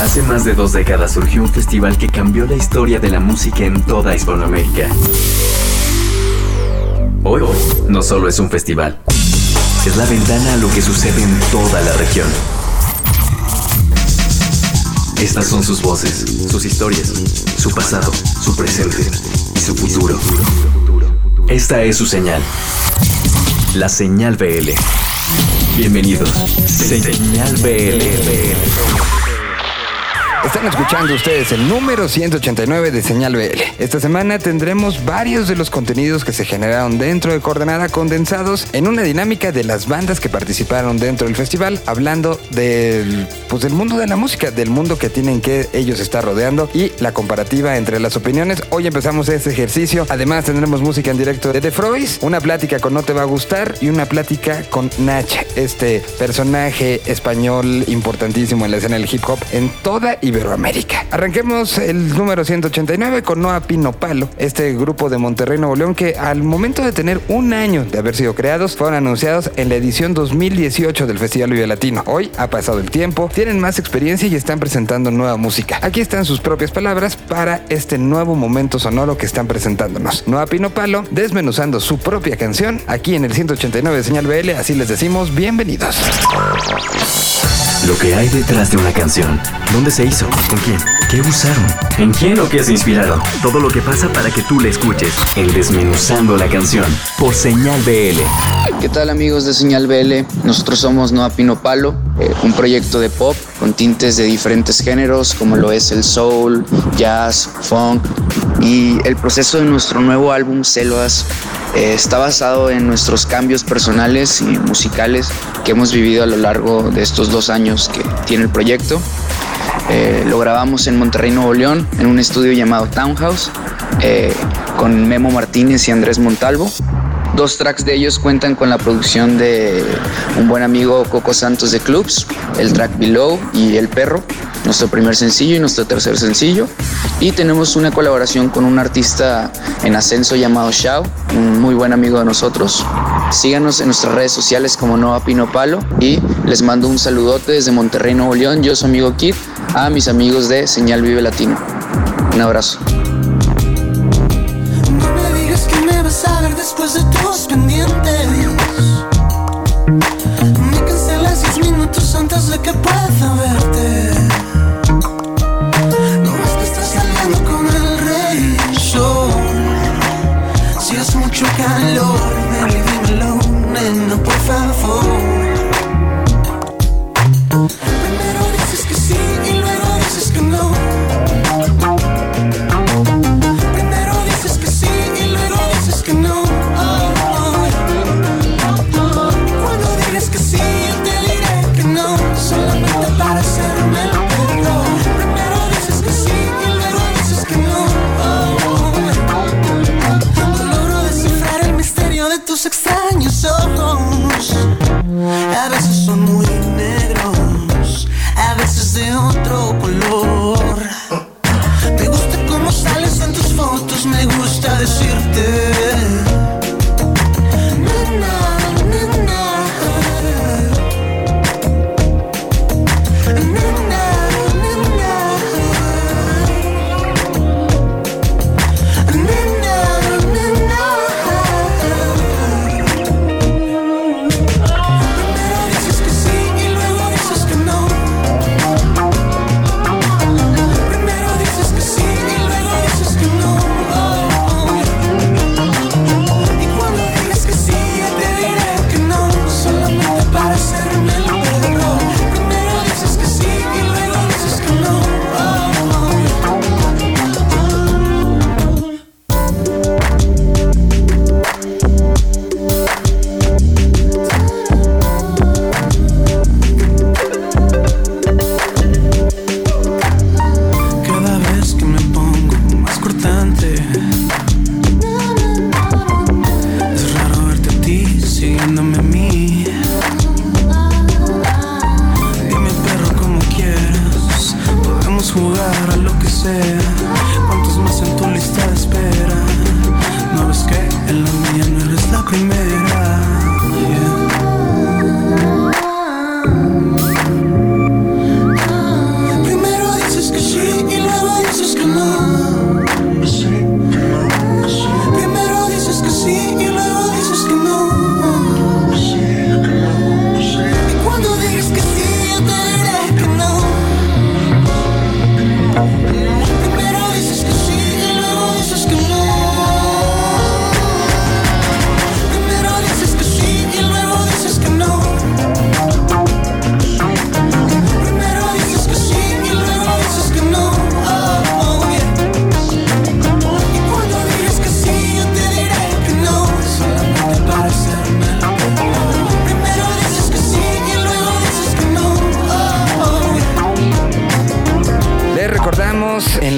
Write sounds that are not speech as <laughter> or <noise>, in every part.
Hace más de dos décadas surgió un festival que cambió la historia de la música en toda Hispanoamérica. Hoy no solo es un festival, es la ventana a lo que sucede en toda la región. Estas son sus voces, sus historias, su pasado, su presente y su futuro. Esta es su señal. La señal BL. Bienvenidos. Señal BL. Están escuchando ustedes el número 189 de Señal BL. Esta semana tendremos varios de los contenidos que se generaron dentro de Coordenada condensados en una dinámica de las bandas que participaron dentro del festival, hablando del, pues, del mundo de la música, del mundo que tienen que ellos estar rodeando y la comparativa entre las opiniones. Hoy empezamos este ejercicio. Además tendremos música en directo de The Froys, una plática con No Te Va a Gustar y una plática con Nach, este personaje español importantísimo en la escena del hip hop en toda y Iberoamérica. Arranquemos el número 189 con Noa Pino Palo, este grupo de Monterrey, Nuevo León, que al momento de tener un año de haber sido creados, fueron anunciados en la edición 2018 del Festival Vive Latino. Hoy ha pasado el tiempo, tienen más experiencia y están presentando nueva música. Aquí están sus propias palabras para este nuevo momento sonoro que están presentándonos. Noa Pino Palo desmenuzando su propia canción aquí en el 189 de Señal BL, así les decimos bienvenidos. Lo que hay detrás de una canción. ¿Dónde se hizo? ¿Con quién? ¿Qué usaron? ¿En quién o qué se inspiraron? Todo lo que pasa para que tú la escuches. En Desmenuzando la canción. Por Señal BL. ¿Qué tal amigos de Señal BL? Nosotros somos Noa Pino Palo, eh, un proyecto de pop con tintes de diferentes géneros como lo es el soul, jazz, funk y el proceso de nuestro nuevo álbum Selvas eh, está basado en nuestros cambios personales y musicales que hemos vivido a lo largo de estos dos años que tiene el proyecto. Eh, lo grabamos en Monterrey, Nuevo León, en un estudio llamado Townhouse, eh, con Memo Martínez y Andrés Montalvo. Dos tracks de ellos cuentan con la producción de un buen amigo Coco Santos de Clubs, el track Below y El Perro, nuestro primer sencillo y nuestro tercer sencillo. Y tenemos una colaboración con un artista en ascenso llamado Shao, un muy buen amigo de nosotros. Síganos en nuestras redes sociales como Nova Pino Palo y les mando un saludote desde Monterrey, Nuevo León. Yo, su amigo Kid, a mis amigos de Señal Vive Latino. Un abrazo. No me digas que me vas a ver después de tus pendientes.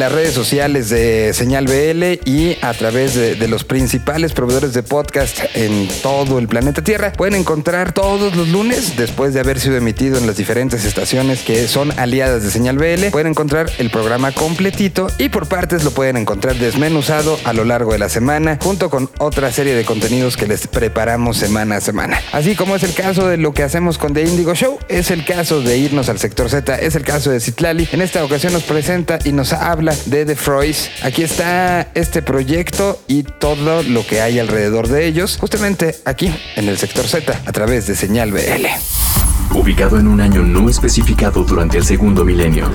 Las redes sociales de Señal BL y a través de, los principales proveedores de podcast en todo el planeta Tierra. Pueden encontrar todos los lunes, después de haber sido emitido en las diferentes estaciones que son aliadas de Señal BL, pueden encontrar el programa completito y por partes lo pueden encontrar desmenuzado a lo largo de la semana, junto con otra serie de contenidos que les preparamos semana a semana. Así como es el caso de lo que hacemos con The Indigo Show, es el caso de irnos al sector Z, es el caso de Citlali. En esta ocasión nos presenta y nos habla de The. Aquí está este proyecto y todo lo que hay alrededor de ellos, justamente aquí en el sector Z, a través de Señal BL. Ubicado en un año no especificado durante el segundo milenio,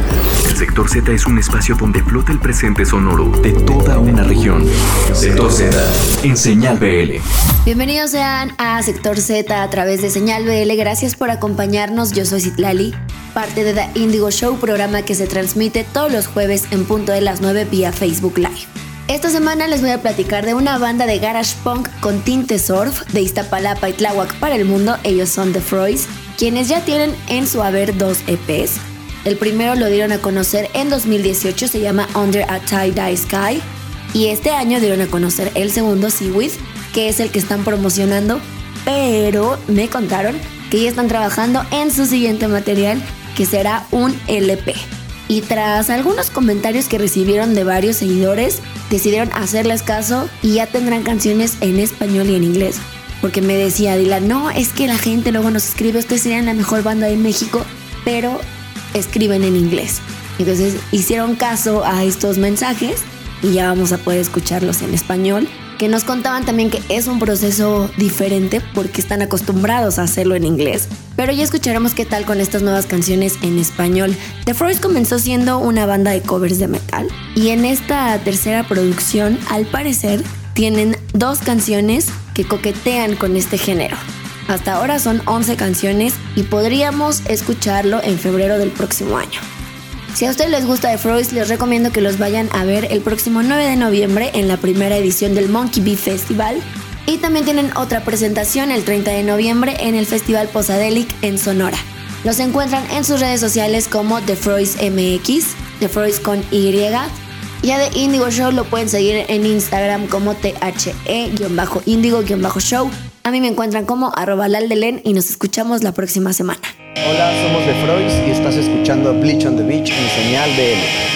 el sector Z es un espacio donde flota el presente sonoro de toda una región. Sector Z, en Señal BL. Bienvenidos sean a Sector Z a través de Señal BL. Gracias por acompañarnos. Yo soy Citlali, parte de The Indigo Show, programa que se transmite todos los jueves en punto de las 9 vía Facebook Live. Esta semana les voy a platicar de una banda de garage punk con tinte surf de Iztapalapa y Tláhuac para el mundo. Ellos son The Froys, quienes ya tienen en su haber dos EPs. El primero lo dieron a conocer en 2018, se llama Under a Tie-Dye Sky. Y este año dieron a conocer el segundo, Seaweed, que es el que están promocionando. Pero me contaron que ya están trabajando en su siguiente material, que será un LP. Y tras algunos comentarios que recibieron de varios seguidores, decidieron hacerles caso y ya tendrán canciones en español y en inglés. Porque me decía Dylan, no, es que la gente luego nos escribe, ustedes serían la mejor banda de México, pero escriben en inglés. Entonces hicieron caso a estos mensajes y ya vamos a poder escucharlos en español. Que nos contaban también que es un proceso diferente porque están acostumbrados a hacerlo en inglés. Pero ya escucharemos qué tal con estas nuevas canciones en español. The Froys comenzó siendo una banda de covers de metal y en esta tercera producción, al parecer, tienen dos canciones que coquetean con este género. Hasta ahora son 11 canciones y podríamos escucharlo en febrero del próximo año. Si a ustedes les gusta The Froys, les recomiendo que los vayan a ver el próximo 9 de noviembre en la primera edición del Monkey Bee Festival. Y también tienen otra presentación el 30 de noviembre en el Festival Posadelic en Sonora. Los encuentran en sus redes sociales como The Froys MX, The Froys con Y. Ya de Indigo Show lo pueden seguir en Instagram como THE-Indigo-Show. A mí me encuentran como arroba laldelen y nos escuchamos la próxima semana. Hola, somos The Froys y estás escuchando Bleach on the Beach en Señal BL. Será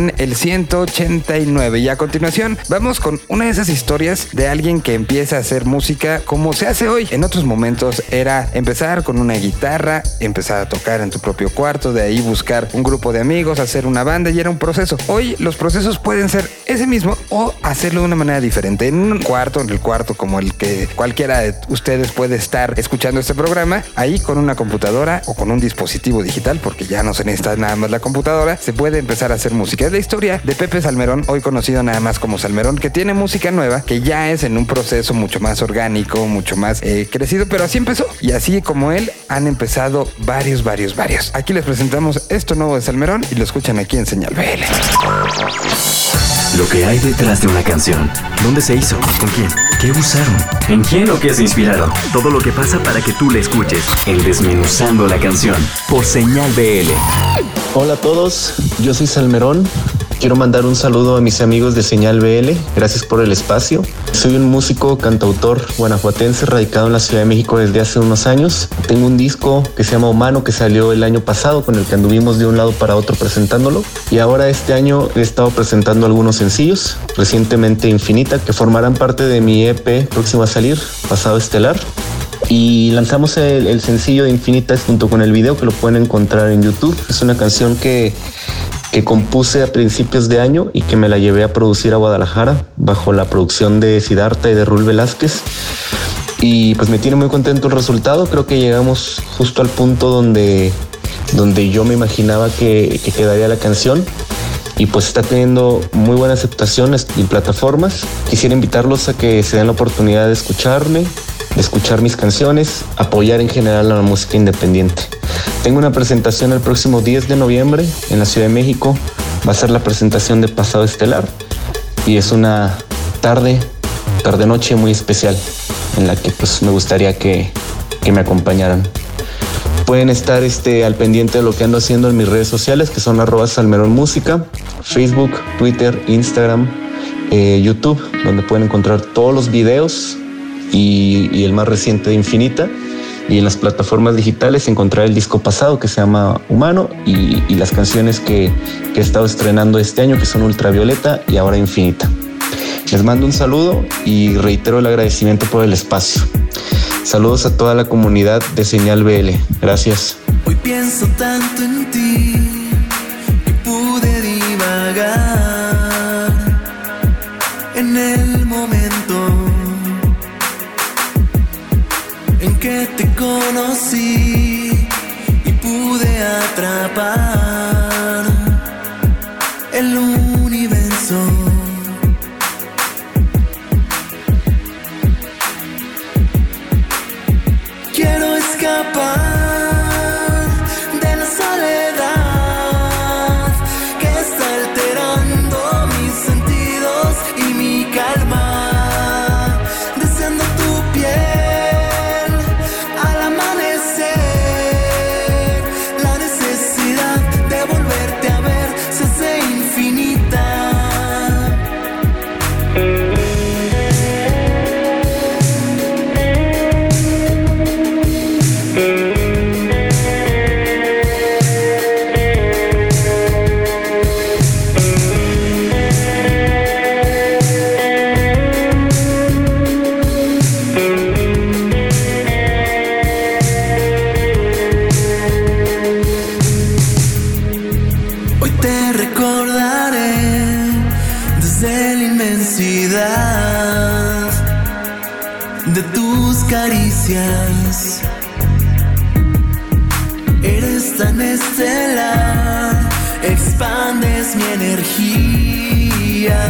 Frois en el 189. Y a continuación, vamos con una de esas historias de alguien que empieza a hacer música como se hace hoy. En otros momentos era empezar con una guitarra, empezar a tocar en tu propio cuarto, de ahí buscar un grupo de amigos, hacer una banda y era un proceso. Hoy los procesos pueden ser ese mismo o hacerlo de una manera diferente. En un cuarto, en el cuarto como el que cualquiera de ustedes puede estar escuchando este programa, ahí con una computadora o con un dispositivo digital, porque ya no se necesita nada más la computadora, se puede empezar a hacer música. Historia de Pepe Salmerón, hoy conocido nada más como Salmerón, que tiene música nueva, que ya es en un proceso mucho más orgánico, mucho más eh, crecido, pero así empezó. Y así como él, han empezado varios, varios, varios. Aquí les presentamos esto nuevo de Salmerón y lo escuchan aquí en Señal BL. Lo que hay detrás de una canción. ¿Dónde se hizo? ¿Con quién? ¿Qué usaron? ¿En quién o qué se inspiraron? Todo lo que pasa para que tú la escuches. En Desmenuzando la canción. Por Señal BL. Hola a todos, yo soy Salmerón. Quiero mandar un saludo a mis amigos de Señal BL. Gracias por el espacio. Soy un músico, cantautor guanajuatense radicado en la Ciudad de México desde hace unos años. Tengo un disco que se llama Humano que salió el año pasado con el que anduvimos de un lado para otro presentándolo. Y ahora este año he estado presentando algunos sencillos. Recientemente Infinita que formarán parte de mi EP próximo a salir, Pasado Estelar y lanzamos el, sencillo de Infinita junto con el video que lo pueden encontrar en YouTube. Es una canción que, que compuse a principios de año y que me la llevé a producir a Guadalajara bajo la producción de Siddhartha y de Rul Velázquez. Y pues me tiene muy contento el resultado. Creo que llegamos justo al punto donde, donde yo me imaginaba que, que quedaría la canción y pues está teniendo muy buena aceptación en plataformas. Quisiera invitarlos a que se den la oportunidad de escucharme, escuchar mis canciones, apoyar en general a la música independiente. Tengo una presentación el próximo 10 de noviembre en la Ciudad de México. Va a ser la presentación de Pasado Estelar y es una tarde, tarde noche muy especial en la que pues me gustaría que, que me acompañaran. Pueden estar este, al pendiente de lo que ando haciendo en mis redes sociales, que son arroba Salmerón Música, Facebook, Twitter, Instagram, eh, YouTube, donde pueden encontrar todos los videos y, el más reciente de Infinita. Y en las plataformas digitales encontrar el disco pasado que se llama Humano y, y las canciones que, que he estado estrenando este año, que son Ultravioleta y ahora Infinita. Les mando un saludo y reitero el agradecimiento por el espacio. Saludos a toda la comunidad de Señal BL. Gracias. Hoy pienso tanto en ti que pude divagar en el que te conocí y pude atrapar de tus caricias. Eres tan estelar, expandes mi energía.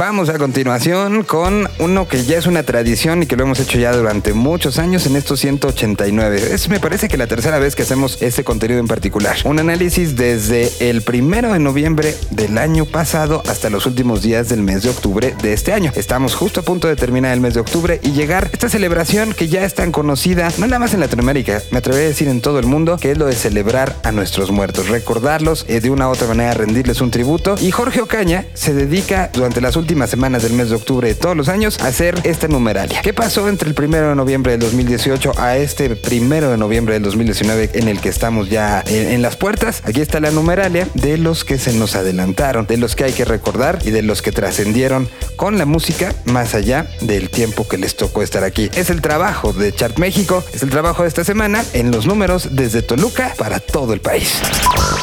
Vamos a continuación con uno que ya es una tradición y que lo hemos hecho ya durante muchos años en estos 189. Es, me parece que la tercera vez que hacemos este contenido en particular. Un análisis desde el primero de noviembre del año pasado hasta los últimos días del mes de octubre de este año. Estamos justo a punto de terminar el mes de octubre y llegar a esta celebración que ya es tan conocida, no nada más en Latinoamérica, me atrevería a decir en todo el mundo, que es lo de celebrar a nuestros muertos, recordarlos eh, de una u otra manera, rendirles un tributo. Y Jorge Ocaña se dedica durante las últimas semanas del mes de octubre de todos los años hacer esta numeralia. ¿Qué pasó entre el primero de noviembre del 2018 a este primero de noviembre del 2019 en el que estamos ya en, en las puertas? Aquí está la numeralia de los que se nos adelantaron, de los que hay que recordar y de los que trascendieron con la música más allá del tiempo que les tocó estar aquí. Es el trabajo de Chart México, es el trabajo de esta semana en los números desde Toluca para todo el país.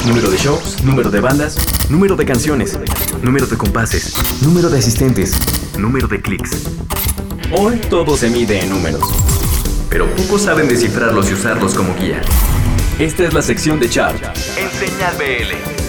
Número de shows, número de bandas, número de canciones, número de compases, número de asistentes, número de clics. Hoy todo se mide en números, pero pocos saben descifrarlos y usarlos como guía. Esta es la sección de Chart en Señal BL.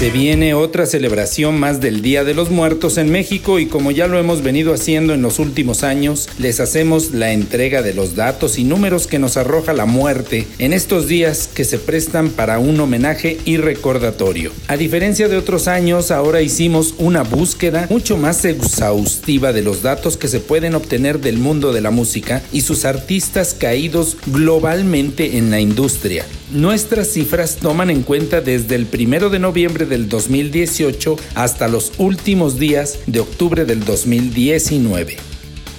Se viene otra celebración más del Día de los Muertos en México y como ya lo hemos venido haciendo en los últimos años, les hacemos la entrega de los datos y números que nos arroja la muerte en estos días que se prestan para un homenaje y recordatorio. A diferencia de otros años, ahora hicimos una búsqueda mucho más exhaustiva de los datos que se pueden obtener del mundo de la música y sus artistas caídos globalmente en la industria. Nuestras cifras toman en cuenta desde el primero de noviembre del 2018 hasta los últimos días de octubre del 2019.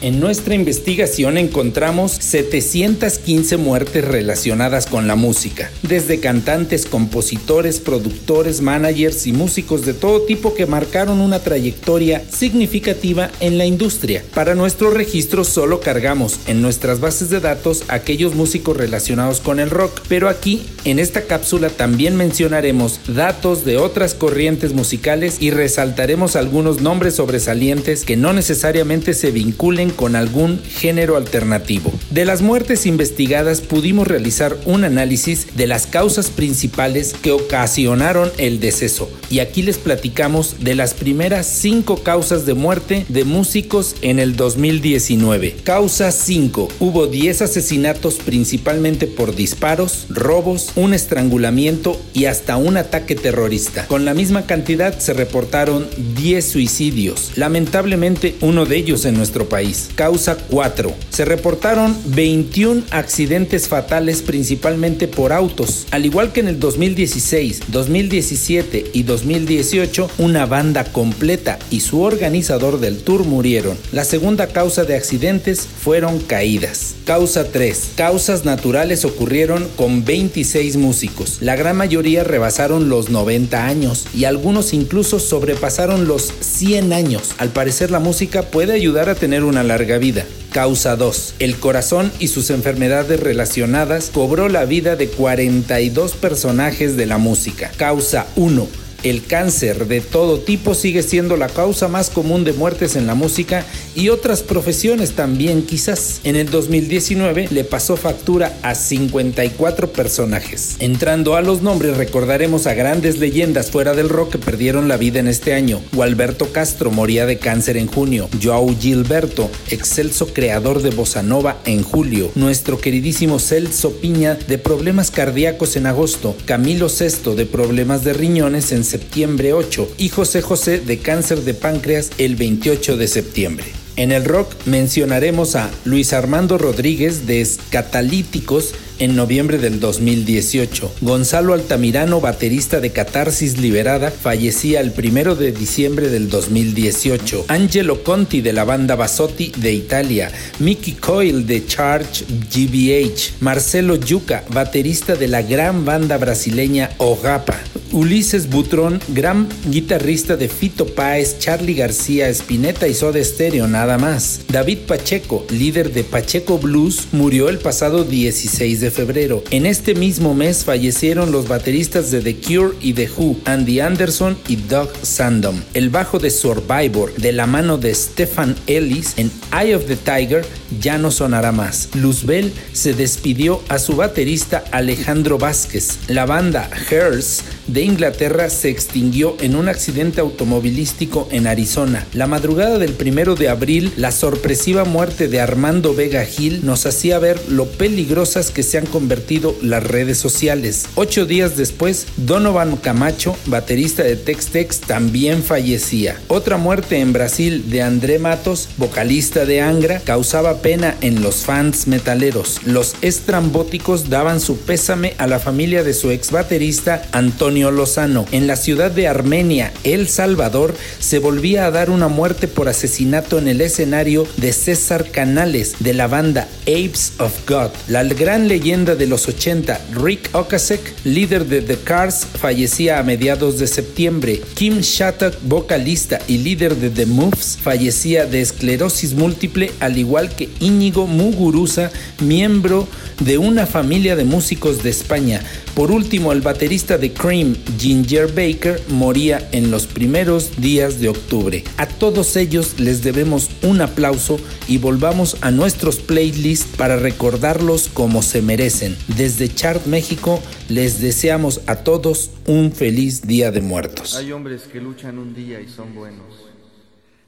En nuestra investigación encontramos 715 muertes relacionadas con la música, desde cantantes, compositores, productores, managers y músicos de todo tipo que marcaron una trayectoria significativa en la industria. Para nuestro registro solo cargamos en nuestras bases de datos aquellos músicos relacionados con el rock, pero aquí en esta cápsula también mencionaremos datos de otras corrientes musicales y resaltaremos algunos nombres sobresalientes que no necesariamente se vinculen con algún género alternativo. De las muertes investigadas pudimos realizar un análisis de las causas principales que ocasionaron el deceso y aquí les platicamos de las primeras cinco causas de muerte de músicos en el 2019. Causa 5. Hubo 10 asesinatos principalmente por disparos, robos, un estrangulamiento y hasta un ataque terrorista. Con la misma cantidad se reportaron 10 suicidios, lamentablemente uno de ellos en nuestro país. Causa 4. Se reportaron 21 accidentes fatales principalmente por autos. Al igual que en el 2016, 2017 y 2018, una banda completa y su organizador del tour murieron. La segunda causa de accidentes fueron caídas. Causa 3. Causas naturales ocurrieron con 26 músicos. La gran mayoría rebasaron los 90 años y algunos incluso sobrepasaron los 100 años. Al parecer la música puede ayudar a tener una larga vida. Causa 2. El corazón y sus enfermedades relacionadas cobró la vida de 42 personajes de la música. Causa 1 el cáncer de todo tipo sigue siendo la causa más común de muertes en la música y otras profesiones también quizás. En el 2019 le pasó factura a 54 personajes. Entrando a los nombres recordaremos a grandes leyendas fuera del rock que perdieron la vida en este año. Gualberto Castro moría de cáncer en junio. Joao Gilberto, excelso creador de bossa nova en julio. Nuestro queridísimo Celso Piña de problemas cardíacos en agosto. Camilo Sesto de problemas de riñones en septiembre 8 y José José de cáncer de páncreas el 28 de septiembre. En el rock mencionaremos a Luis Armando Rodríguez de Catalíticos en noviembre del 2018. Gonzalo Altamirano, baterista de Catarsis Liberada, fallecía el primero de diciembre del 2018. Angelo Conti de la banda Basotti de Italia. Mickey Coyle de Charge GBH. Marcelo Yuca, baterista de la gran banda brasileña Ogapa. Ulises Butrón, gran guitarrista de Fito Páez, Charlie García, Spinetta y Soda Stereo, nada más. David Pacheco, líder de Pacheco Blues, murió el pasado 16 de febrero. En este mismo mes fallecieron los bateristas de The Cure y The Who, Andy Anderson y Doug Sandom. El bajo de Survivor, de la mano de Stefan Ellis en Eye of the Tiger, ya no sonará más. Luzbel se despidió a su baterista Alejandro Vázquez. La banda Hers de Inglaterra se extinguió en un accidente automovilístico en Arizona. La madrugada del primero de abril, la sorpresiva muerte de Armando Vega Gil nos hacía ver lo peligrosas que se han convertido las redes sociales. Ocho días después, Donovan Camacho, baterista de Tex Tex, también fallecía. Otra muerte en Brasil de André Matos, vocalista de Angra, causaba pena en los fans metaleros. Los estrambóticos daban su pésame a la familia de su ex baterista Antonio Lozano. En la ciudad de Armenia, El Salvador, se volvía a dar una muerte por asesinato en el escenario de César Canales de la banda Apes of God. La gran leyenda de los 80, Rick Ocasek, líder de The Cars, fallecía a mediados de septiembre. Kim Shattuck, vocalista y líder de The Moves, fallecía de esclerosis múltiple, al igual que Íñigo Muguruza, miembro de una familia de músicos de España. Por último, el baterista de Cream, Ginger Baker, moría en los primeros días de octubre. A todos ellos les debemos un aplauso y volvamos a nuestros playlists para recordarlos como se merecen. Desde Chart México les deseamos a todos un feliz Día de Muertos. Hay hombres que luchan un día y son buenos.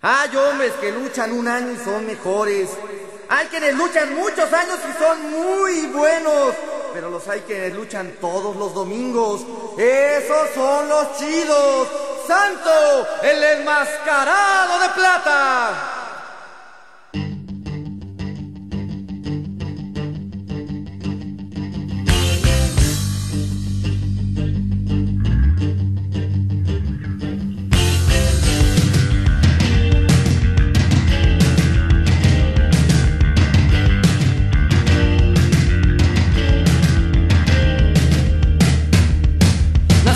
Hay hombres que luchan un año y son mejores. Hay quienes luchan muchos años y son muy buenos. Pero los hay quienes luchan todos los domingos. Esos son los chidos. Santo, el enmascarado de plata.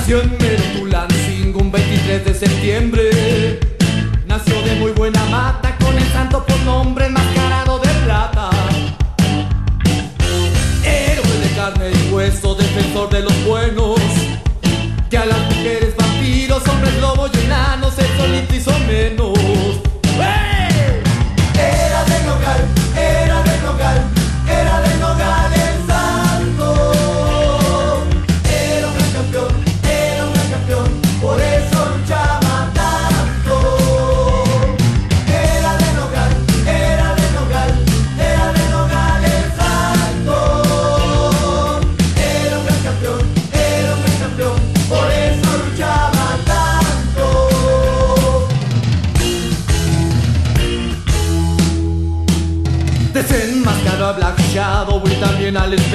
Nació en un 23 de septiembre. Nació de muy buena mata Shadow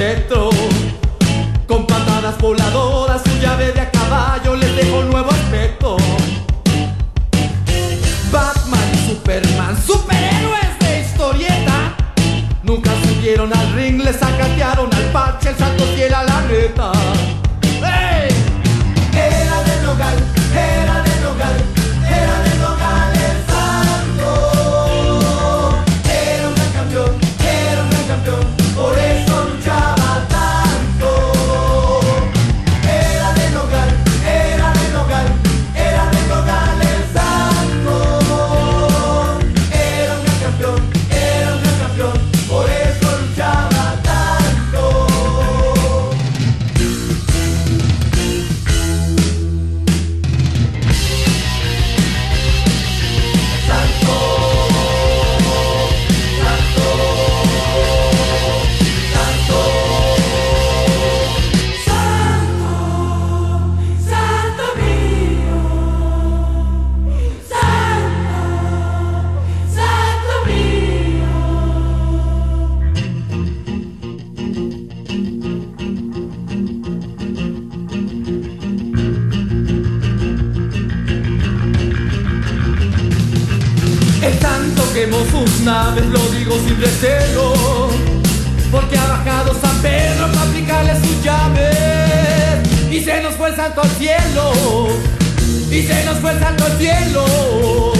cielo,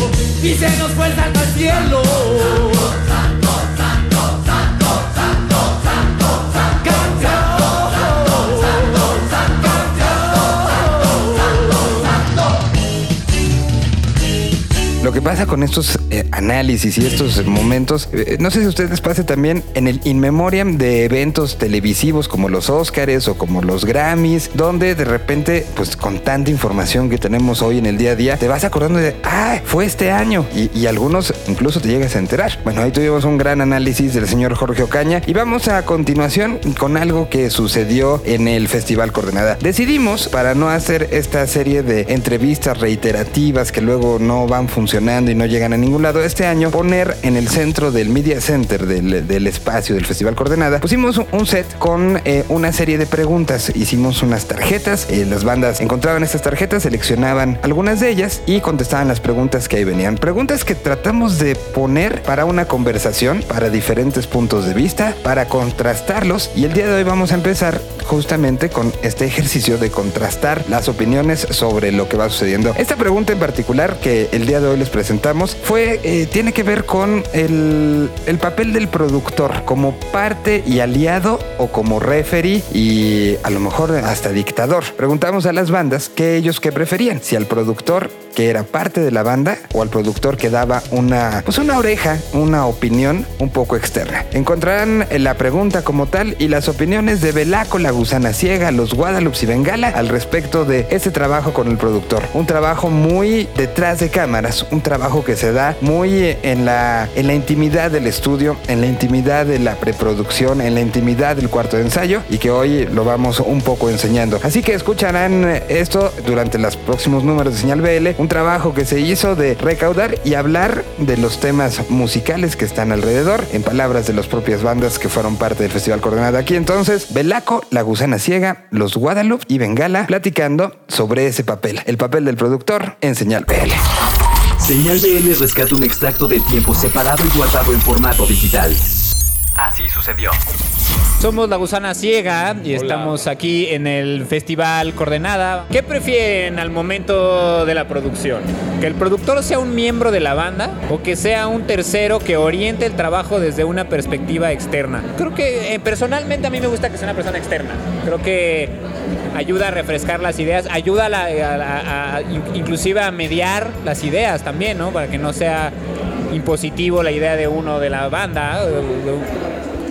y se nos fue el santo al cielo. Pasa con estos eh, análisis y estos momentos, eh, no sé si a ustedes les pase también en el in memoriam de eventos televisivos como los Oscars o como los Grammys, donde de repente, pues con tanta información que tenemos hoy en el día a día, te vas acordando de, ah, fue este año. Y, y algunos incluso te llegas a enterar. Bueno, ahí tuvimos un gran análisis del señor Jorge Ocaña y vamos a continuación con algo que sucedió en el Festival Coordenada. Decidimos, para no hacer esta serie de entrevistas reiterativas que luego no van funcionando y no llegan a ningún lado, este año poner en el centro del Media Center del, del espacio del Festival Coordenada, pusimos un set con eh, una serie de preguntas. Hicimos unas tarjetas, eh, las bandas encontraban estas tarjetas, seleccionaban algunas de ellas y contestaban las preguntas que ahí venían. Preguntas que tratamos de poner para una conversación, para diferentes puntos de vista, para contrastarlos y el día de hoy vamos a empezar justamente con este ejercicio de contrastar las opiniones sobre lo que va sucediendo. Esta pregunta en particular que el día de hoy les presentamos fue, eh, tiene que ver con el, el papel del productor como parte y aliado o como referee y a lo mejor hasta dictador. Preguntamos a las bandas que ellos qué preferían, si al productor que era parte de la banda o al productor que daba una pues una oreja, una opinión un poco externa. Encontrarán la pregunta como tal y las opiniones de Belaco, la gusana ciega, los Guadalupe y Bengala al respecto de este trabajo con el productor. Un trabajo muy detrás de cámaras, un trabajo que se da muy en la en la intimidad del estudio, en la intimidad de la preproducción, en la intimidad del cuarto ensayo y que hoy lo vamos un poco enseñando. Así que escucharán esto durante los próximos números de Señal BL, un trabajo que se hizo de recaudar y hablar de los temas musicales que están alrededor, en palabras de las propias bandas que fueron parte del Festival Coordenada aquí. Entonces, Belaco, La Gusana Ciega, Los Guadalupe y Bengala platicando sobre ese papel, el papel del productor en Señal BL. Señal BL rescata un extracto de tiempo separado y guardado en formato digital. Así sucedió. Somos La Gusana Ciega y estamos aquí en el Festival Coordenada. ¿Qué prefieren al momento de la producción? ¿Que el productor sea un miembro de la banda o que sea un tercero que oriente el trabajo desde una perspectiva externa? Creo que eh, personalmente a mí me gusta que sea una persona externa. Creo que ayuda a refrescar las ideas, ayuda a la- a- a- a- in- inclusive a mediar las ideas también, ¿no? Para que no sea impositivo la idea de uno de la banda.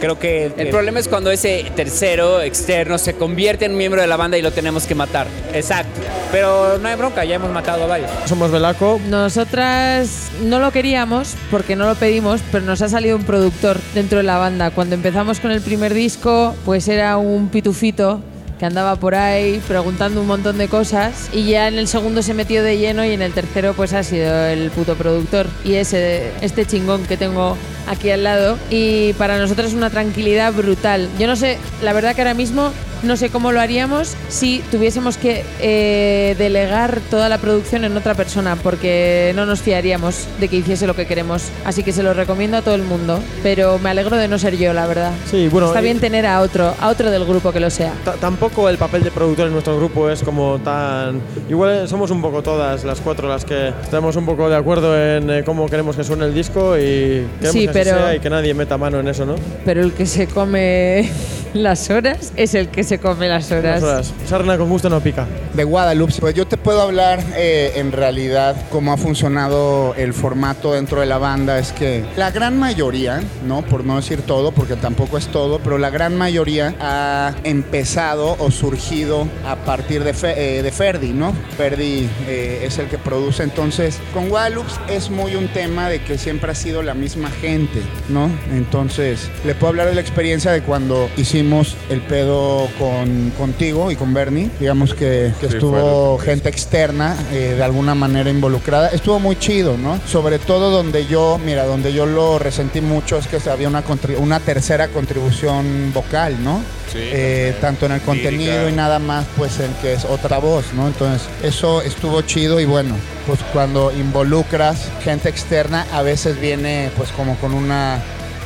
Creo que El problema es cuando ese tercero externo se convierte en miembro de la banda y lo tenemos que matar. Exacto. Pero no hay bronca, ya hemos matado a varios. Somos Belaco. Nosotras no lo queríamos porque no lo pedimos, pero nos ha salido un productor dentro de la banda. Cuando empezamos con el primer disco, pues era un pitufito que andaba por ahí preguntando un montón de cosas y ya en el segundo se metió de lleno y en el tercero pues ha sido el puto productor y ese este chingón que tengo aquí al lado y para nosotros es una tranquilidad brutal. Yo no sé, la verdad que ahora mismo no sé cómo lo haríamos si tuviésemos que eh, delegar toda la producción en otra persona, porque no nos fiaríamos de que hiciese lo que queremos. Así que se lo recomiendo a todo el mundo, pero me alegro de no ser yo, la verdad. Sí, bueno, Está y- bien tener a otro, a otro del grupo que lo sea. Ta- Tampoco el papel de productor en nuestro grupo es como tan... Igual somos un poco todas las cuatro las que estamos un poco de acuerdo en eh, cómo queremos que suene el disco y queremos Sí, que pero- sea y que nadie meta mano en eso, ¿no? Pero el que se come las horas es el que se come las horas. Las horas. Sarna con gusto no pica. De Guadalupe, pues yo te puedo hablar eh, en realidad cómo ha funcionado el formato dentro de la banda. Es que la gran mayoría, ¿no? Por no decir todo, porque tampoco es todo, pero la gran mayoría ha empezado o surgido a partir de, Fe- eh, de Ferdi, ¿no? Ferdi eh, es el que produce. Entonces, con Guadalupe es muy un tema de que siempre ha sido la misma gente, ¿no? Entonces, le puedo hablar de la experiencia de cuando hicimos el pedo con, contigo y con Bernie. Digamos que, que Sí, estuvo gente externa eh, de alguna manera involucrada. Estuvo muy chido, ¿no? Sobre todo donde yo, mira, donde yo lo resentí mucho es que había una, una tercera contribución vocal, ¿no? Sí, Eh, tanto en el contenido Lírica. y nada más, pues en que es otra voz, ¿no? Entonces, eso estuvo chido y bueno, pues cuando involucras gente externa, a veces viene pues como con una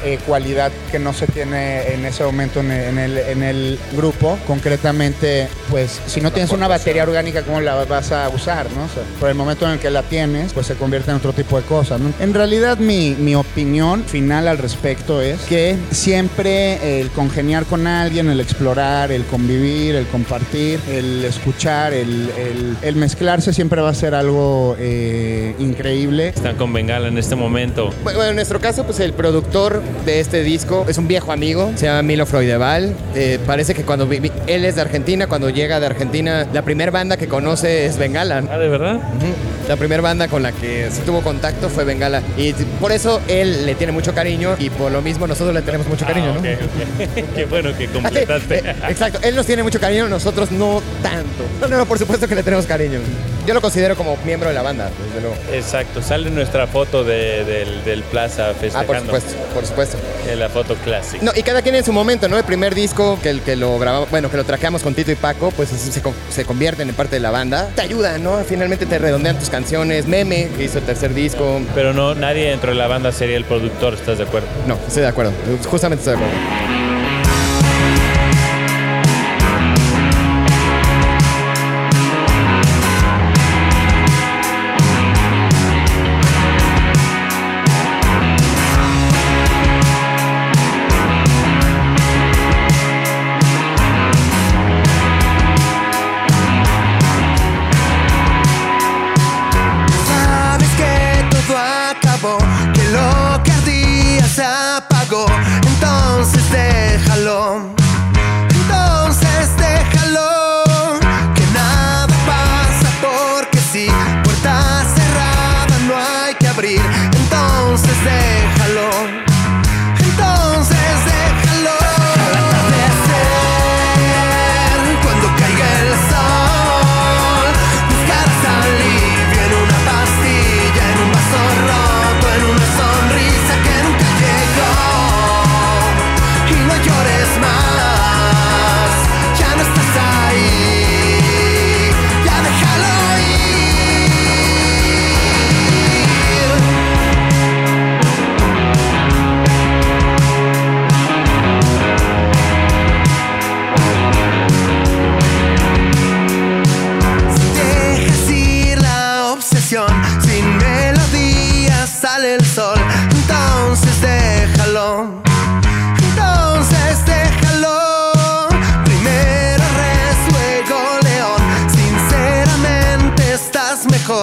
eh, cualidad que no se tiene en ese momento en el, en el- en el grupo. Concretamente, pues si no tienes una batería orgánica, ¿cómo la vas a usar? ¿no? O sea, por el momento en el que la tienes, pues se convierte en otro tipo de cosas. ¿no? En realidad mi, mi opinión final al respecto es que siempre el congeniar con alguien, el explorar, el convivir, el compartir, el escuchar, el, el- el mezclarse siempre va a ser algo eh, increíble. Están con Bengala en este momento. Bueno, en nuestro caso, pues el productor de este disco es un viejo amigo, se llama Milo Freudeval. Eh, parece que cuando vi- él es de Argentina, cuando llega de Argentina, la primera banda que conoce es Bengala. Ah, ¿de verdad? La primera banda con la que sí tuvo contacto fue Bengala. Y por eso él le tiene mucho cariño y por lo mismo nosotros le tenemos mucho cariño, ¿no? Ah, ok, ok. <laughs> Qué bueno que completaste. <laughs> Exacto, él nos tiene mucho cariño, nosotros no tanto. No, no, por supuesto que le tenemos cariño. Yo lo considero como miembro de la banda, desde luego. Exacto, sale nuestra foto de- del, del Plaza Ah, festejando. por supuesto, por supuesto. En la foto clásica. No, y cada quien en su momento, ¿no? El primer disco que, el que lo grabamos, bueno, que lo traqueamos con Tito y Paco, pues se, se convierten en parte de la banda. Te ayuda, ¿no? Finalmente te redondean tus canciones. Meme, que hizo el tercer disco. Pero no, nadie dentro de la banda sería el productor, ¿estás de acuerdo? No, estoy de acuerdo. Justamente estoy de acuerdo.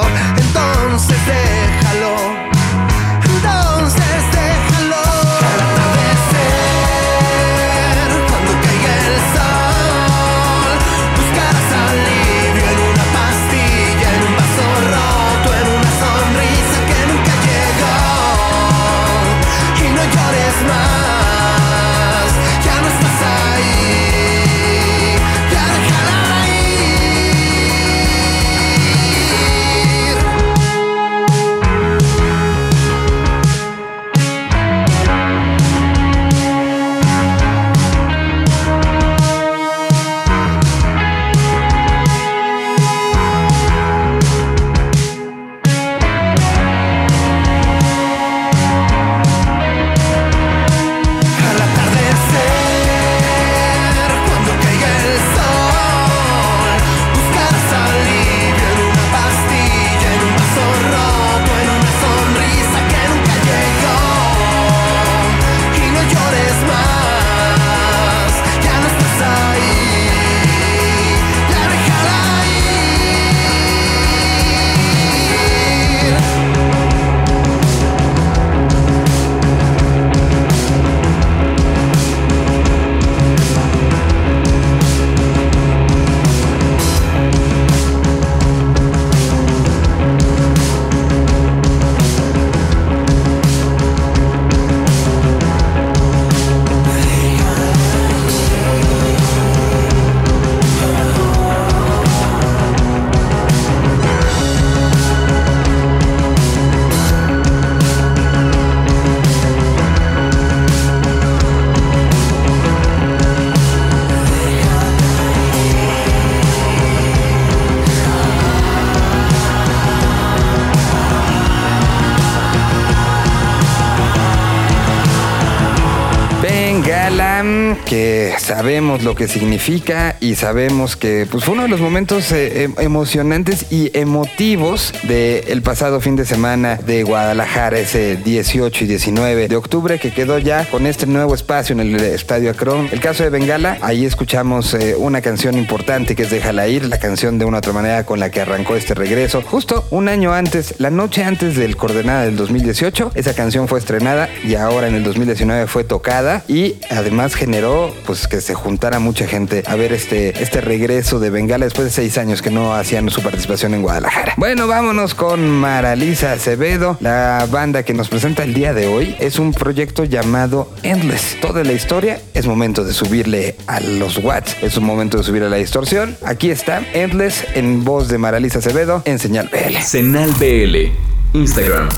Entonces Que sabemos lo que significa y sabemos que pues, fue uno de los momentos eh, em- emocionantes y emotivos del pasado fin de semana de Guadalajara, ese 18 y 19 de octubre, que quedó ya con este nuevo espacio en el Estadio Acron. El caso de Bengala, ahí escuchamos eh, una canción importante que es Déjala ir, la canción de una otra manera con la que arrancó este regreso. Justo un año antes, la noche antes del Coordenada del 2018, esa canción fue estrenada y ahora en el 2019 fue tocada y además generó pues que se juntara mucha gente a ver este, este regreso de Bengala después de seis años que no hacían su participación en Guadalajara. Bueno, vámonos con Maralisa Acevedo, la banda que nos presenta el día de hoy. Es un proyecto llamado Endless. Toda la historia es momento de subirle a los watts, es un momento de subirle a la distorsión. Aquí está Endless en voz de Maralisa Acevedo en Señal BL. Señal BL. Instagram.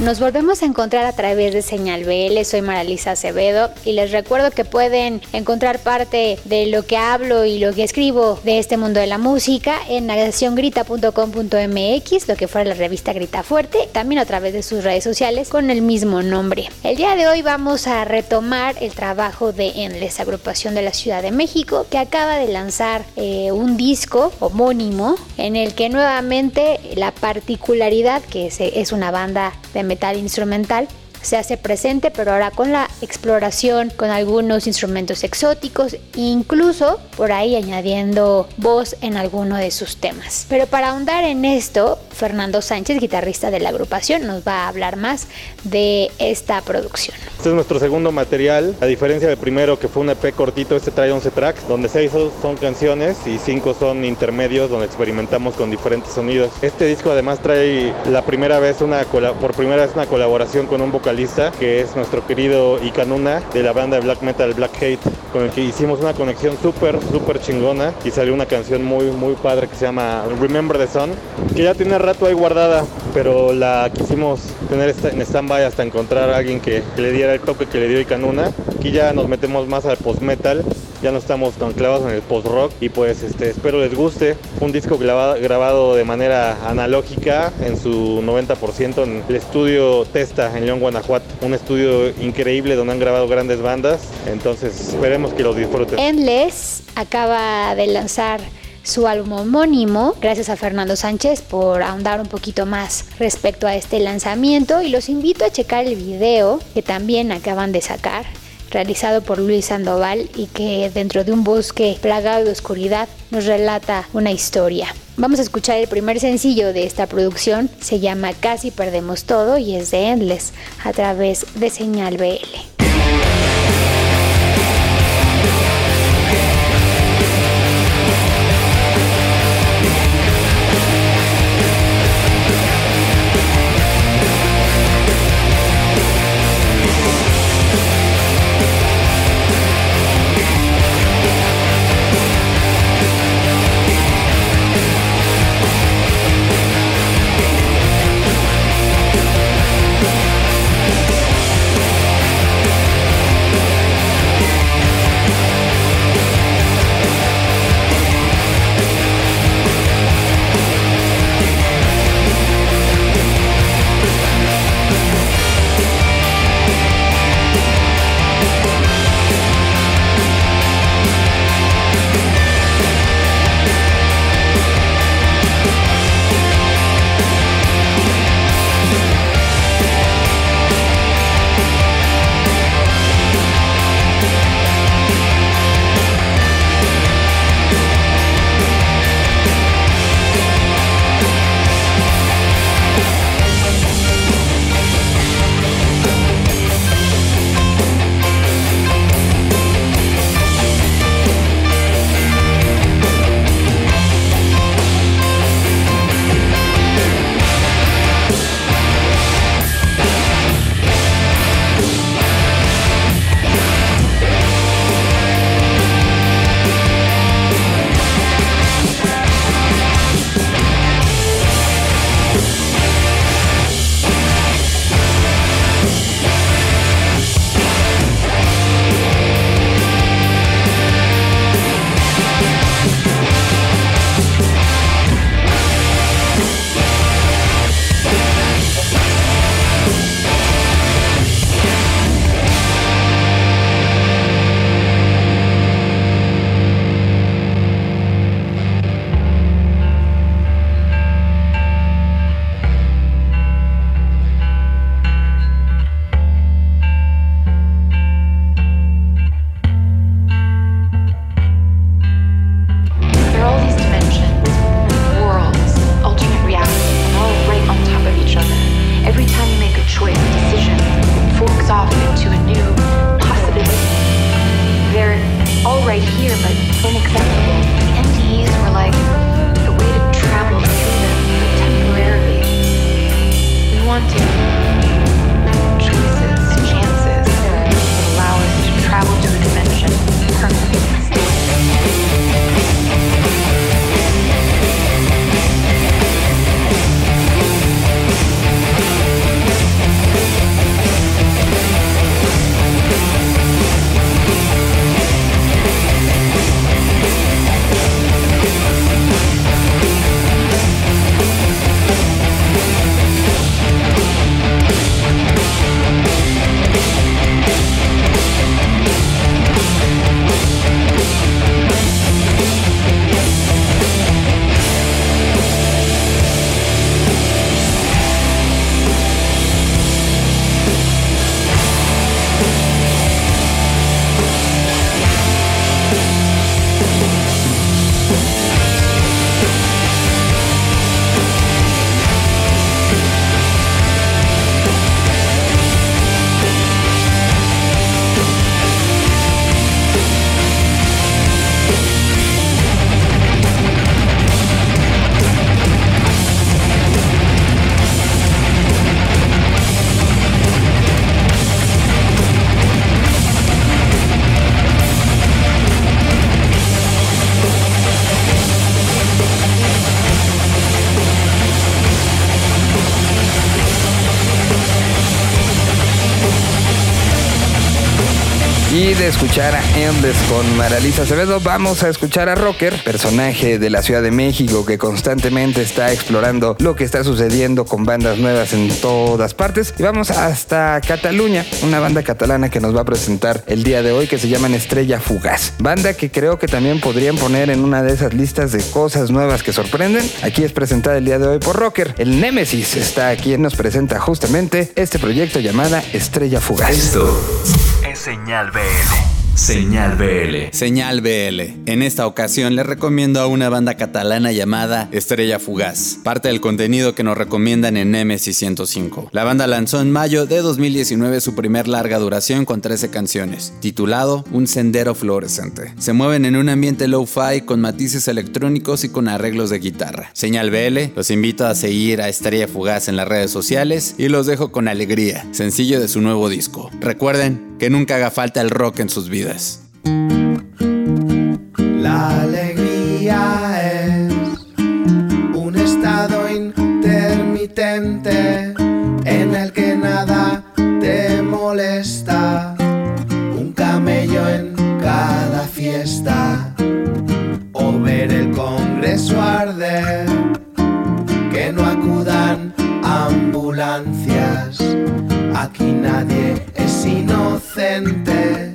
Nos volvemos a encontrar a través de Señal BL, soy Maralisa Acevedo y les recuerdo que pueden encontrar parte de lo que hablo y lo que escribo de este mundo de la música en naciongrita.com.mx, lo que fuera la revista Grita Fuerte, también a través de sus redes sociales con el mismo nombre. El día de hoy vamos a retomar el trabajo de Endless, agrupación de la Ciudad de México, que acaba de lanzar eh, un disco homónimo en el que nuevamente la particularidad que se- es una banda de metal instrumental se hace presente, pero ahora con la exploración, con algunos instrumentos exóticos, incluso por ahí añadiendo voz en alguno de sus temas. Pero para ahondar en esto, Fernando Sánchez, guitarrista de la agrupación, nos va a hablar más de esta producción. Este es nuestro segundo material, a diferencia del primero que fue un EP cortito, este trae 11 tracks, donde 6 son canciones y 5 son intermedios donde experimentamos con diferentes sonidos. Este disco además trae la primera vez una por primera vez una colaboración con un vocalista que es nuestro querido Ikanuna de la banda de black metal Black Hate, con el que hicimos una conexión súper, súper chingona y salió una canción muy, muy padre que se llama Remember the Sun, que ya tiene rato ahí guardada, pero la quisimos tener en stand-by hasta encontrar a alguien que, le diera el toque que le dio Ikanuna. Aquí ya nos metemos más al post-metal, ya no estamos tan clavados en el post-rock y pues este, espero les guste. Un disco grabado, grabado de manera analógica en su 90% en el estudio Testa en León, Guanajuato. Un estudio increíble donde han grabado grandes bandas, entonces esperemos que los disfruten. Endless acaba de lanzar su álbum homónimo, gracias a Fernando Sánchez por ahondar un poquito más respecto a este lanzamiento y los invito a checar el video que también acaban de sacar realizado por Luis Sandoval y que dentro de un bosque plagado de oscuridad nos relata una historia. Vamos a escuchar el primer sencillo de esta producción, se llama Casi Perdemos Todo y es de Endless a través de Señal BL. De escuchar a Endless con Maralisa Acevedo, vamos a escuchar a Rocker, personaje de la Ciudad de México que constantemente está explorando lo que está sucediendo con bandas nuevas en todas partes. Y vamos hasta Cataluña, una banda catalana que nos va a presentar el día de hoy que se llaman Estrella Fugaz. Banda que creo que también podrían poner en una de esas listas de cosas nuevas que sorprenden. Aquí es presentada el día de hoy por Rocker. El Nemesis está aquí y nos presenta justamente este proyecto llamada Estrella Fugaz. Esto es Señal BL. Señal BL. Señal BL. En esta ocasión les recomiendo a una banda catalana llamada Estrella Fugaz, parte del contenido que nos recomiendan en Nemesis 105. La banda lanzó en mayo de 2019 su primer larga duración con 13 canciones, titulado Un sendero fluorescente. Se mueven en un ambiente low-fi con matices electrónicos y con arreglos de guitarra. Señal BL los invito a seguir a Estrella Fugaz en las redes sociales y los dejo con alegría, sencillo de su nuevo disco. Recuerden que nunca haga falta el rock en sus vidas. La alegría es un estado intermitente en el que nada te molesta. Un camello en cada fiesta o ver el congreso arder. Que no acudan ambulancias. Aquí nadie es inocente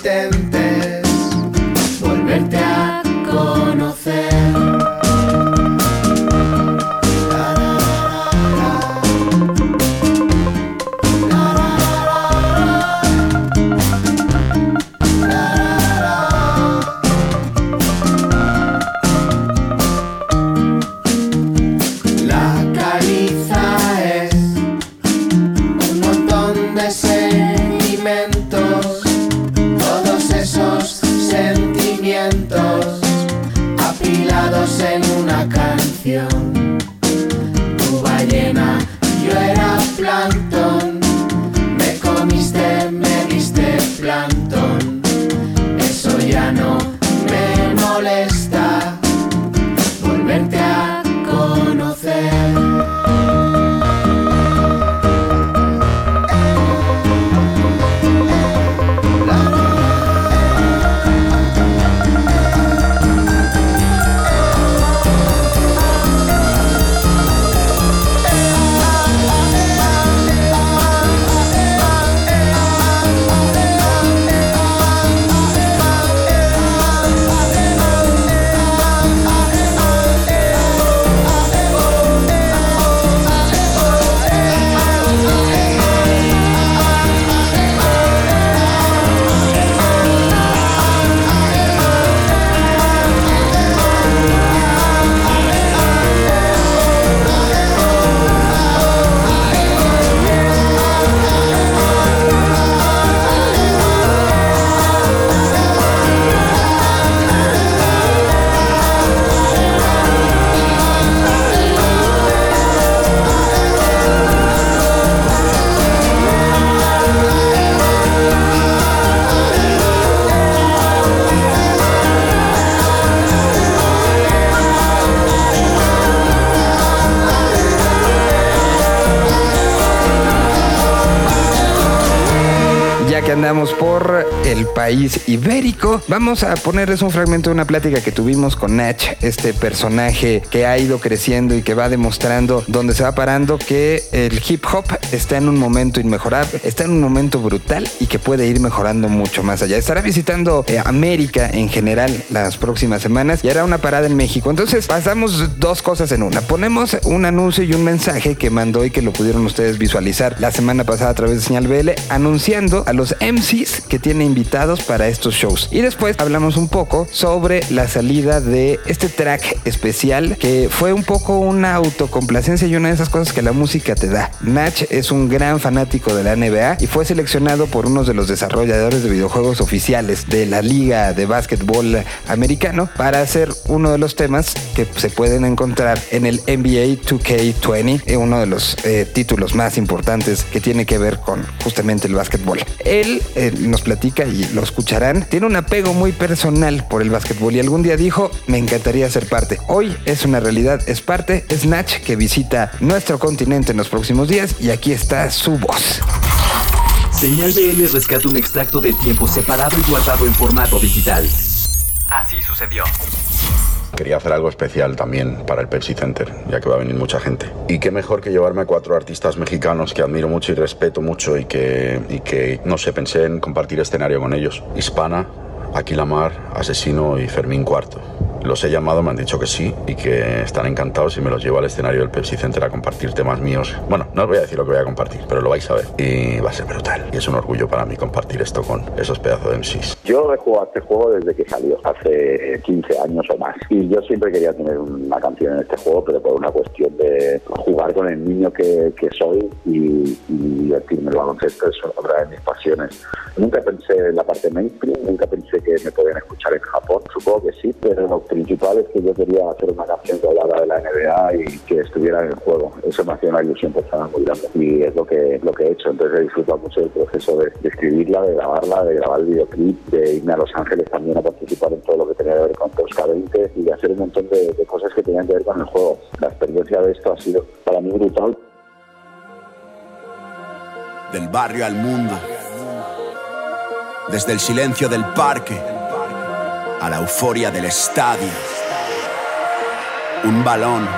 し país ibérico. Vamos a ponerles un fragmento de una plática que tuvimos con Nach, este personaje que ha ido creciendo y que va demostrando donde se va parando que el hip hop está en un momento inmejorable, está en un momento brutal y que puede ir mejorando mucho más allá. Estará visitando eh, América en general las próximas semanas y hará una parada en México. Entonces pasamos dos cosas en una. Ponemos un anuncio y un mensaje que mandó y que lo pudieron ustedes visualizar la semana pasada a través de Señal BL anunciando a los MCs que tiene invitados para estos shows. Y después hablamos un poco sobre la salida de este track especial que fue un poco una autocomplacencia y una de esas cosas que la música te da. Nach es un gran fanático de la NBA y fue seleccionado por uno de los desarrolladores de videojuegos oficiales de la liga de básquetbol americano para hacer uno de los temas que se pueden encontrar en el NBA 2K20, eh, uno de los eh, títulos más importantes que tiene que ver con justamente el básquetbol. Él eh, nos platica y lo escucharán, tiene un apego muy personal por el básquetbol y algún día dijo, me encantaría ser parte. Hoy es una realidad, es parte, es Nach que visita nuestro continente en los próximos días y aquí está su voz. Señal BL rescata un extracto de tiempo separado y guardado en formato digital. Así sucedió. Quería hacer algo especial también para el Pepsi Center, ya que va a venir mucha gente. Y qué mejor que llevarme a cuatro artistas mexicanos que admiro mucho y respeto mucho y que, y que no sé, pensé en compartir escenario con ellos. Hispana, Aquila Mar, Asesino y Fermín Cuarto. Los he llamado, me han dicho que sí y que están encantados y me los llevo al escenario del Pepsi Center a compartir temas míos. Bueno, no os voy a decir lo que voy a compartir, pero lo vais a ver. Y va a ser brutal. Y es un orgullo para mí compartir esto con esos pedazos de MCs. Yo he jugado a este juego desde que salió, hace 15 años o más. Y yo siempre quería tener una canción en este juego, pero por una cuestión de jugar con el niño que, que soy y, y divertirme. El baloncesto es otra de mis pasiones. Nunca pensé en la parte mainstream, nunca pensé que me podían escuchar en Japón. Supongo que sí, pero lo principal es que yo quería hacer una canción que hablara de la NBA y que estuviera en el juego. Eso me hacía una ilusión personal muy grande y es lo que, lo que he hecho. Entonces he disfrutado mucho del proceso de, de escribirla, de grabarla, de grabar el videoclip, de irme a Los Ángeles también a participar en todo lo que tenía que ver con Tosca 20 y de hacer un montón de, de cosas que tenían que ver con el juego. La experiencia de esto ha sido para mí brutal. Del barrio al mundo. Desde el silencio del parque a la euforia del estadio. Un balón,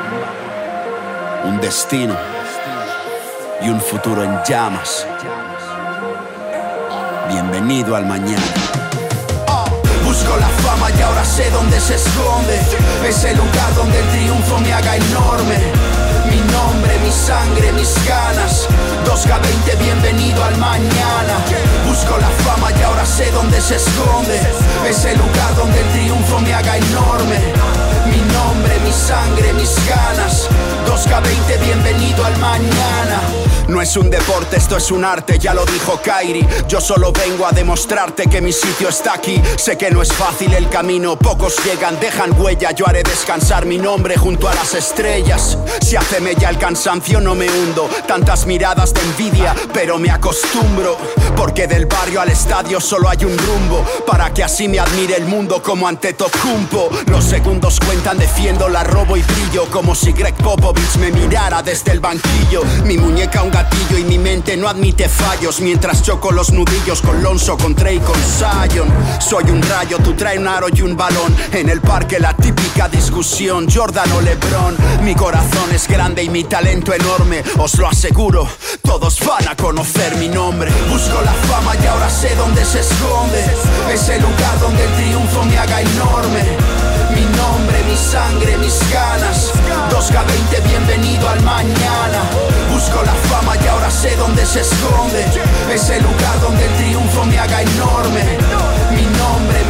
un destino y un futuro en llamas. Bienvenido al mañana. Busco la fama y ahora sé dónde se esconde. Ese lugar donde el triunfo me haga enorme. Mi nombre, mi sangre, mis ganas. 2K20, bienvenido al mañana. Busco la fama y ahora sé dónde se esconde. Ese lugar donde el triunfo me haga enorme. Mi nombre, mi sangre, mis ganas. 2K20, bienvenido al mañana. No es un deporte, esto es un arte, ya lo dijo Kairi. Yo solo vengo a demostrarte que mi sitio está aquí. Sé que no es fácil el camino, pocos llegan, dejan huella. Yo haré descansar mi nombre junto a las estrellas. Si hace mella el cansancio, no me hundo. Tantas miradas de envidia, pero me acostumbro. Porque del barrio al estadio solo hay un rumbo. Para que así me admire el mundo como ante Tocumpo. Los segundos cuentan, defiendo, la robo y brillo. Como si Greg Popovich me mirara desde el banquillo. Mi muñeca un gatillo y mi mente no admite fallos. Mientras choco los nudillos con Lonzo, con Trey, con Zion. Soy un rayo, tú trae un aro y un balón. En el parque la típica discusión. Jordan o Lebron Mi corazón es grande y mi talento enorme. Os lo aseguro, todos van a conocer mi nombre. Busco la fama y ahora sé dónde se esconde. Ese lugar donde el triunfo me haga enorme. Mi nombre, mi sangre, mis ganas. 2K20, bienvenido al mañana Busco la fama y ahora sé dónde se esconde. Ese lugar donde el triunfo me haga enorme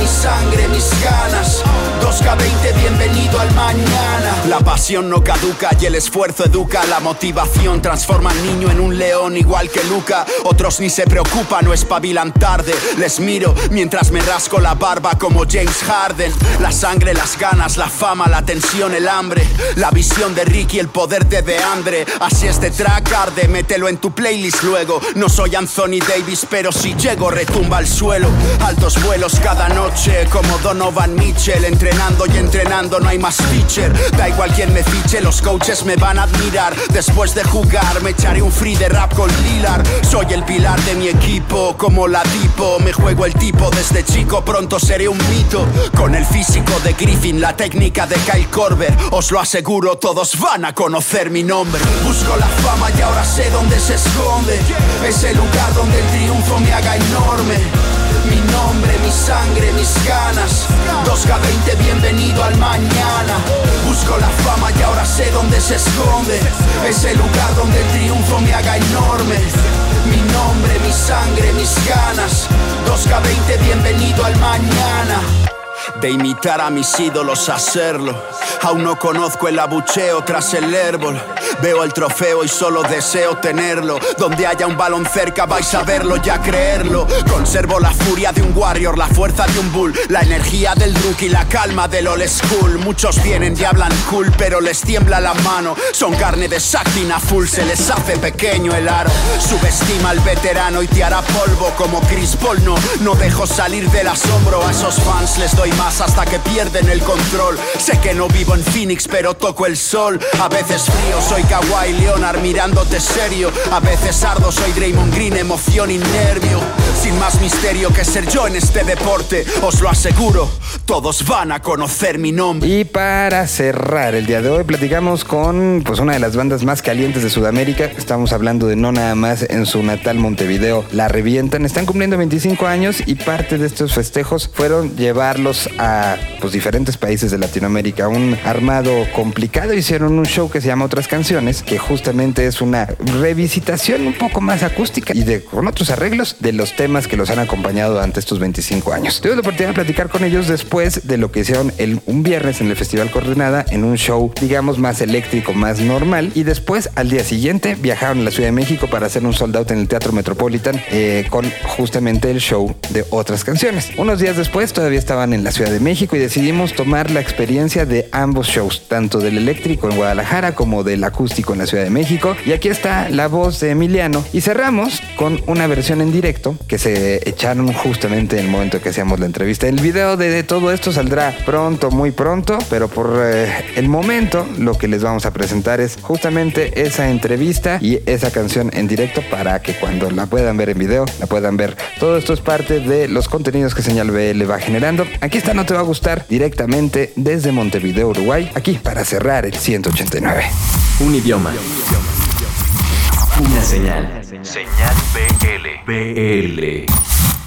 Mi sangre, mis ganas. 2K20, bienvenido al mañana. La pasión no caduca y el esfuerzo educa. La motivación transforma al niño en un león igual que Luca. Otros ni se preocupan o espabilan tarde. Les miro mientras me rasco la barba como James Harden. La sangre, las ganas, la fama, la tensión, el hambre. La visión de Ricky, el poder de DeAndre. Así este track arde, mételo en tu playlist luego. No soy Anthony Davis pero si llego retumba al suelo. Altos vuelos cada noche como Donovan Mitchell Entrenando y entrenando no hay más feature Da igual quien me fiche, los coaches me van a admirar. Después de jugar, me echaré un free de rap con Lilar. Soy el pilar de mi equipo, como la tipo. Me juego el tipo desde chico, pronto seré un mito. Con el físico de Griffin, la técnica de Kyle Korver. Os lo aseguro, todos van a conocer mi nombre. Busco la fama y ahora sé dónde se esconde. Es el lugar donde el triunfo me haga enorme. Nombre, mi sangre, mis ganas. 2K20, bienvenido al mañana. Busco la fama y ahora sé dónde se esconde. Es el lugar donde el triunfo me haga enorme. Mi nombre, mi sangre, mis ganas. 2K20, bienvenido al mañana de imitar a mis ídolos, hacerlo. Aún no conozco el abucheo tras el árbol. Veo el trofeo y solo deseo tenerlo. Donde haya un balón cerca vais a verlo y a creerlo. Conservo la furia de un warrior, la fuerza de un bull, la energía del rookie, la calma del old school. Muchos vienen y hablan cool, pero les tiembla la mano. Son carne de sáquina full, se les hace pequeño el aro. Subestima al veterano y te hará polvo como Chris Paul. No, no dejo salir del asombro. A esos fans les doy más hasta que pierden el control. Sé que no vivo en Phoenix, pero toco el sol. A veces frío, soy Kawhi Leonard mirándote serio. A veces ardo, soy Draymond Green, emoción y nervio. Sin más misterio que ser yo en este deporte, os lo aseguro, todos van a conocer mi nombre. Y para cerrar el día de hoy, platicamos con pues, una de las bandas más calientes de Sudamérica. Estamos hablando de no nada más en su natal Montevideo, la revientan. Están cumpliendo 25 años y parte de estos festejos fueron llevarlos a pues, diferentes países de Latinoamérica. Un armado complicado. Hicieron un show que se llama Otras Canciones, que justamente es una revisitación un poco más acústica y de, con otros arreglos de los temas que los han acompañado durante estos 25 años. Tuve la oportunidad de platicar con ellos después de lo que hicieron el, un viernes en el Festival Coordenada en un show, digamos, más eléctrico, más normal. Y después, al día siguiente, viajaron a la Ciudad de México para hacer un sold out en el Teatro Metropolitan eh, con justamente el show de otras canciones. Unos días después, todavía estaban en la Ciudad de México y decidimos tomar la experiencia de ambos shows, tanto del eléctrico en Guadalajara como del acústico en la Ciudad de México. Y aquí está la voz de Emiliano. Y cerramos con una versión en directo que se echaron justamente en el momento que hacíamos la entrevista. El video de, todo esto saldrá pronto, muy pronto, pero por eh, el momento lo que les vamos a presentar es justamente esa entrevista y esa canción en directo para que cuando la puedan ver en video, la puedan ver. Todo esto es parte de los contenidos que Señal B le va generando. Aquí está No Te Va a Gustar directamente desde Montevideo, Uruguay, aquí para cerrar el 189. Un idioma. Una señal. Señal BL. BL.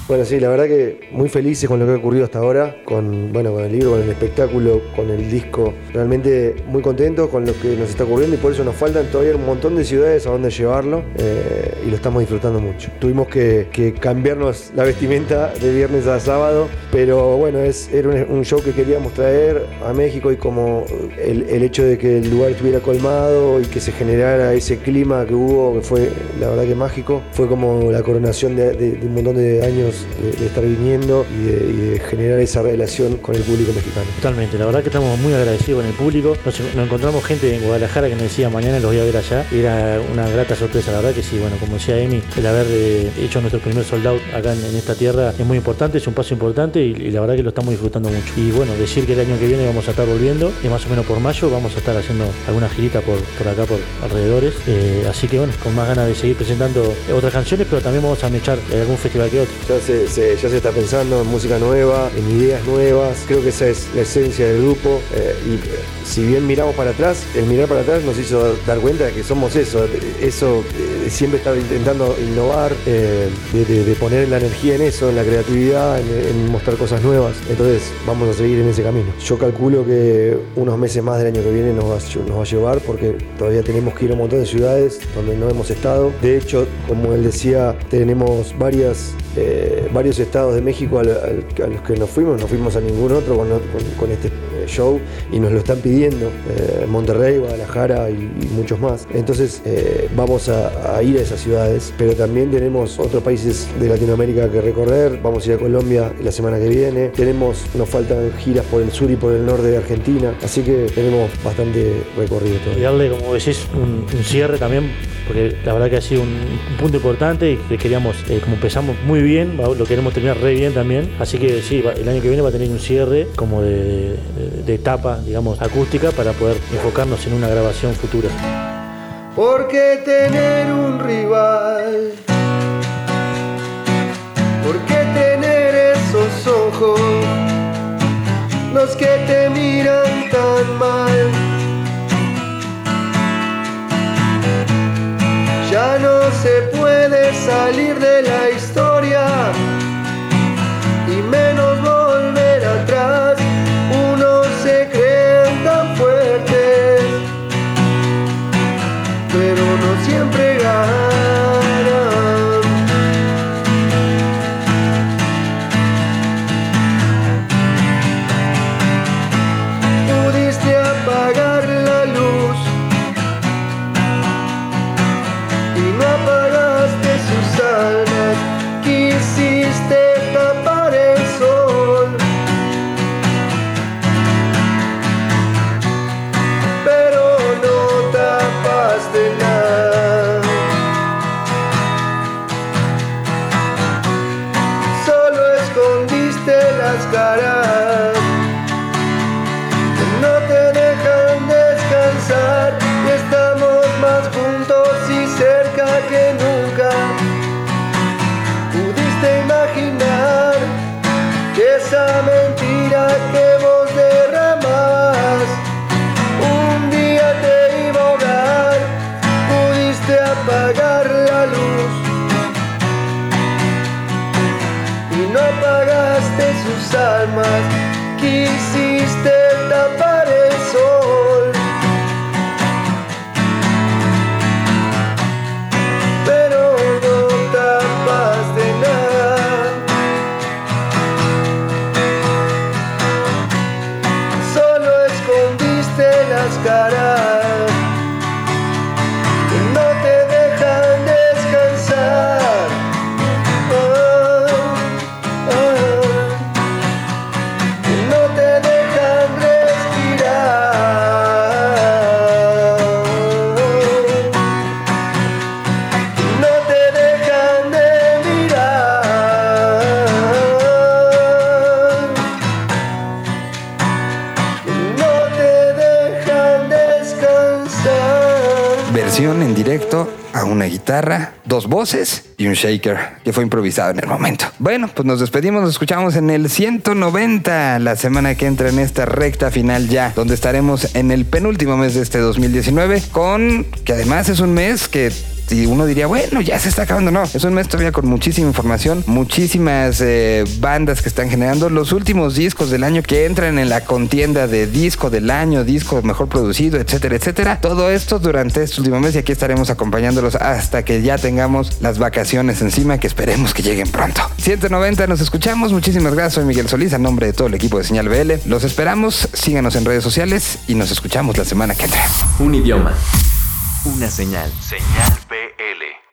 Bueno, sí, la verdad que muy felices con lo que ha ocurrido hasta ahora, con, bueno, con el libro, con el espectáculo, con el disco. Realmente muy contentos con lo que nos está ocurriendo y por eso nos faltan todavía un montón de ciudades a donde llevarlo eh, y lo estamos disfrutando mucho. Tuvimos que, cambiarnos la vestimenta de viernes a sábado, pero bueno, es, era un, show que queríamos traer a México y como el, hecho de que el lugar estuviera colmado y que se generara ese clima que hubo, que fue la verdad que mágico, fue como la coronación de un montón de años de, de estar viniendo y de, y de generar esa relación con el público mexicano. Totalmente, la verdad que estamos muy agradecidos con el público. Nos, nos encontramos gente en Guadalajara que nos decía mañana los voy a ver allá. Y era una grata sorpresa, la verdad que sí, bueno, como decía Emi, el haber eh, hecho nuestro primer sold out acá en, en esta tierra es muy importante, es un paso importante y, y la verdad que lo estamos disfrutando mucho. Y bueno, decir que el año que viene vamos a estar volviendo, y más o menos por mayo vamos a estar haciendo alguna girita por, por acá, por alrededores. Eh, así que bueno, con más ganas de seguir presentando otras canciones, pero también vamos a mechar algún festival que otro. Ya se, ya se está pensando en música nueva, en ideas nuevas. Creo que esa es la esencia del grupo. eh, y eh, si bien miramos para atrás, el mirar para atrás nos hizo dar cuenta de que somos eso. Eso eh, siempre estar intentando innovar, eh, de, poner la energía en eso, en la creatividad, en, mostrar cosas nuevas. Entonces vamos a seguir en ese camino. Yo calculo que unos meses más del año que viene nos va, a- llevar porque todavía tenemos que ir a un montón de ciudades donde no hemos estado. De hecho, como él decía, tenemos varias varios estados de México a los que nos fuimos, no fuimos a ningún otro con, este show y nos lo están pidiendo, eh, Monterrey, Guadalajara y, y muchos más. Entonces eh, vamos a, ir a esas ciudades, pero también tenemos otros países de Latinoamérica que recorrer, vamos a ir a Colombia la semana que viene, tenemos, nos faltan giras por el sur y por el norte de Argentina, así que tenemos bastante recorrido Y todavía. darle, como decís, un, cierre también, porque la verdad que ha sido un, un punto importante y que queríamos, eh, como empezamos muy bien, lo queremos terminar re bien también. Así que sí, el año que viene va a tener un cierre como de- de etapa, digamos, acústica para poder enfocarnos en una grabación futura. ¿Por qué tener un rival? ¿Por qué tener esos ojos? Los que te miran tan mal. Ya no se puede salir de la historia y menos que dos voces y un shaker que fue improvisado en el momento. Bueno, pues nos despedimos, nos escuchamos en el 190 la semana que entra en esta recta final ya, donde estaremos en el penúltimo mes de este 2019 con que además es un mes que y uno diría, bueno, ya se está acabando. No, es un mes todavía con muchísima información, muchísimas eh, bandas que están generando los últimos discos del año que entran en la contienda de disco del año, disco mejor producido, etcétera, etcétera. Todo esto durante este último mes y aquí estaremos acompañándolos hasta que ya tengamos las vacaciones encima que esperemos que lleguen pronto. 190 nos escuchamos. Muchísimas gracias. Soy Miguel Solís, a nombre de todo el equipo de Señal BL. Los esperamos, síganos en redes sociales y nos escuchamos la semana que entra. Un idioma. Una señal. Señal BL.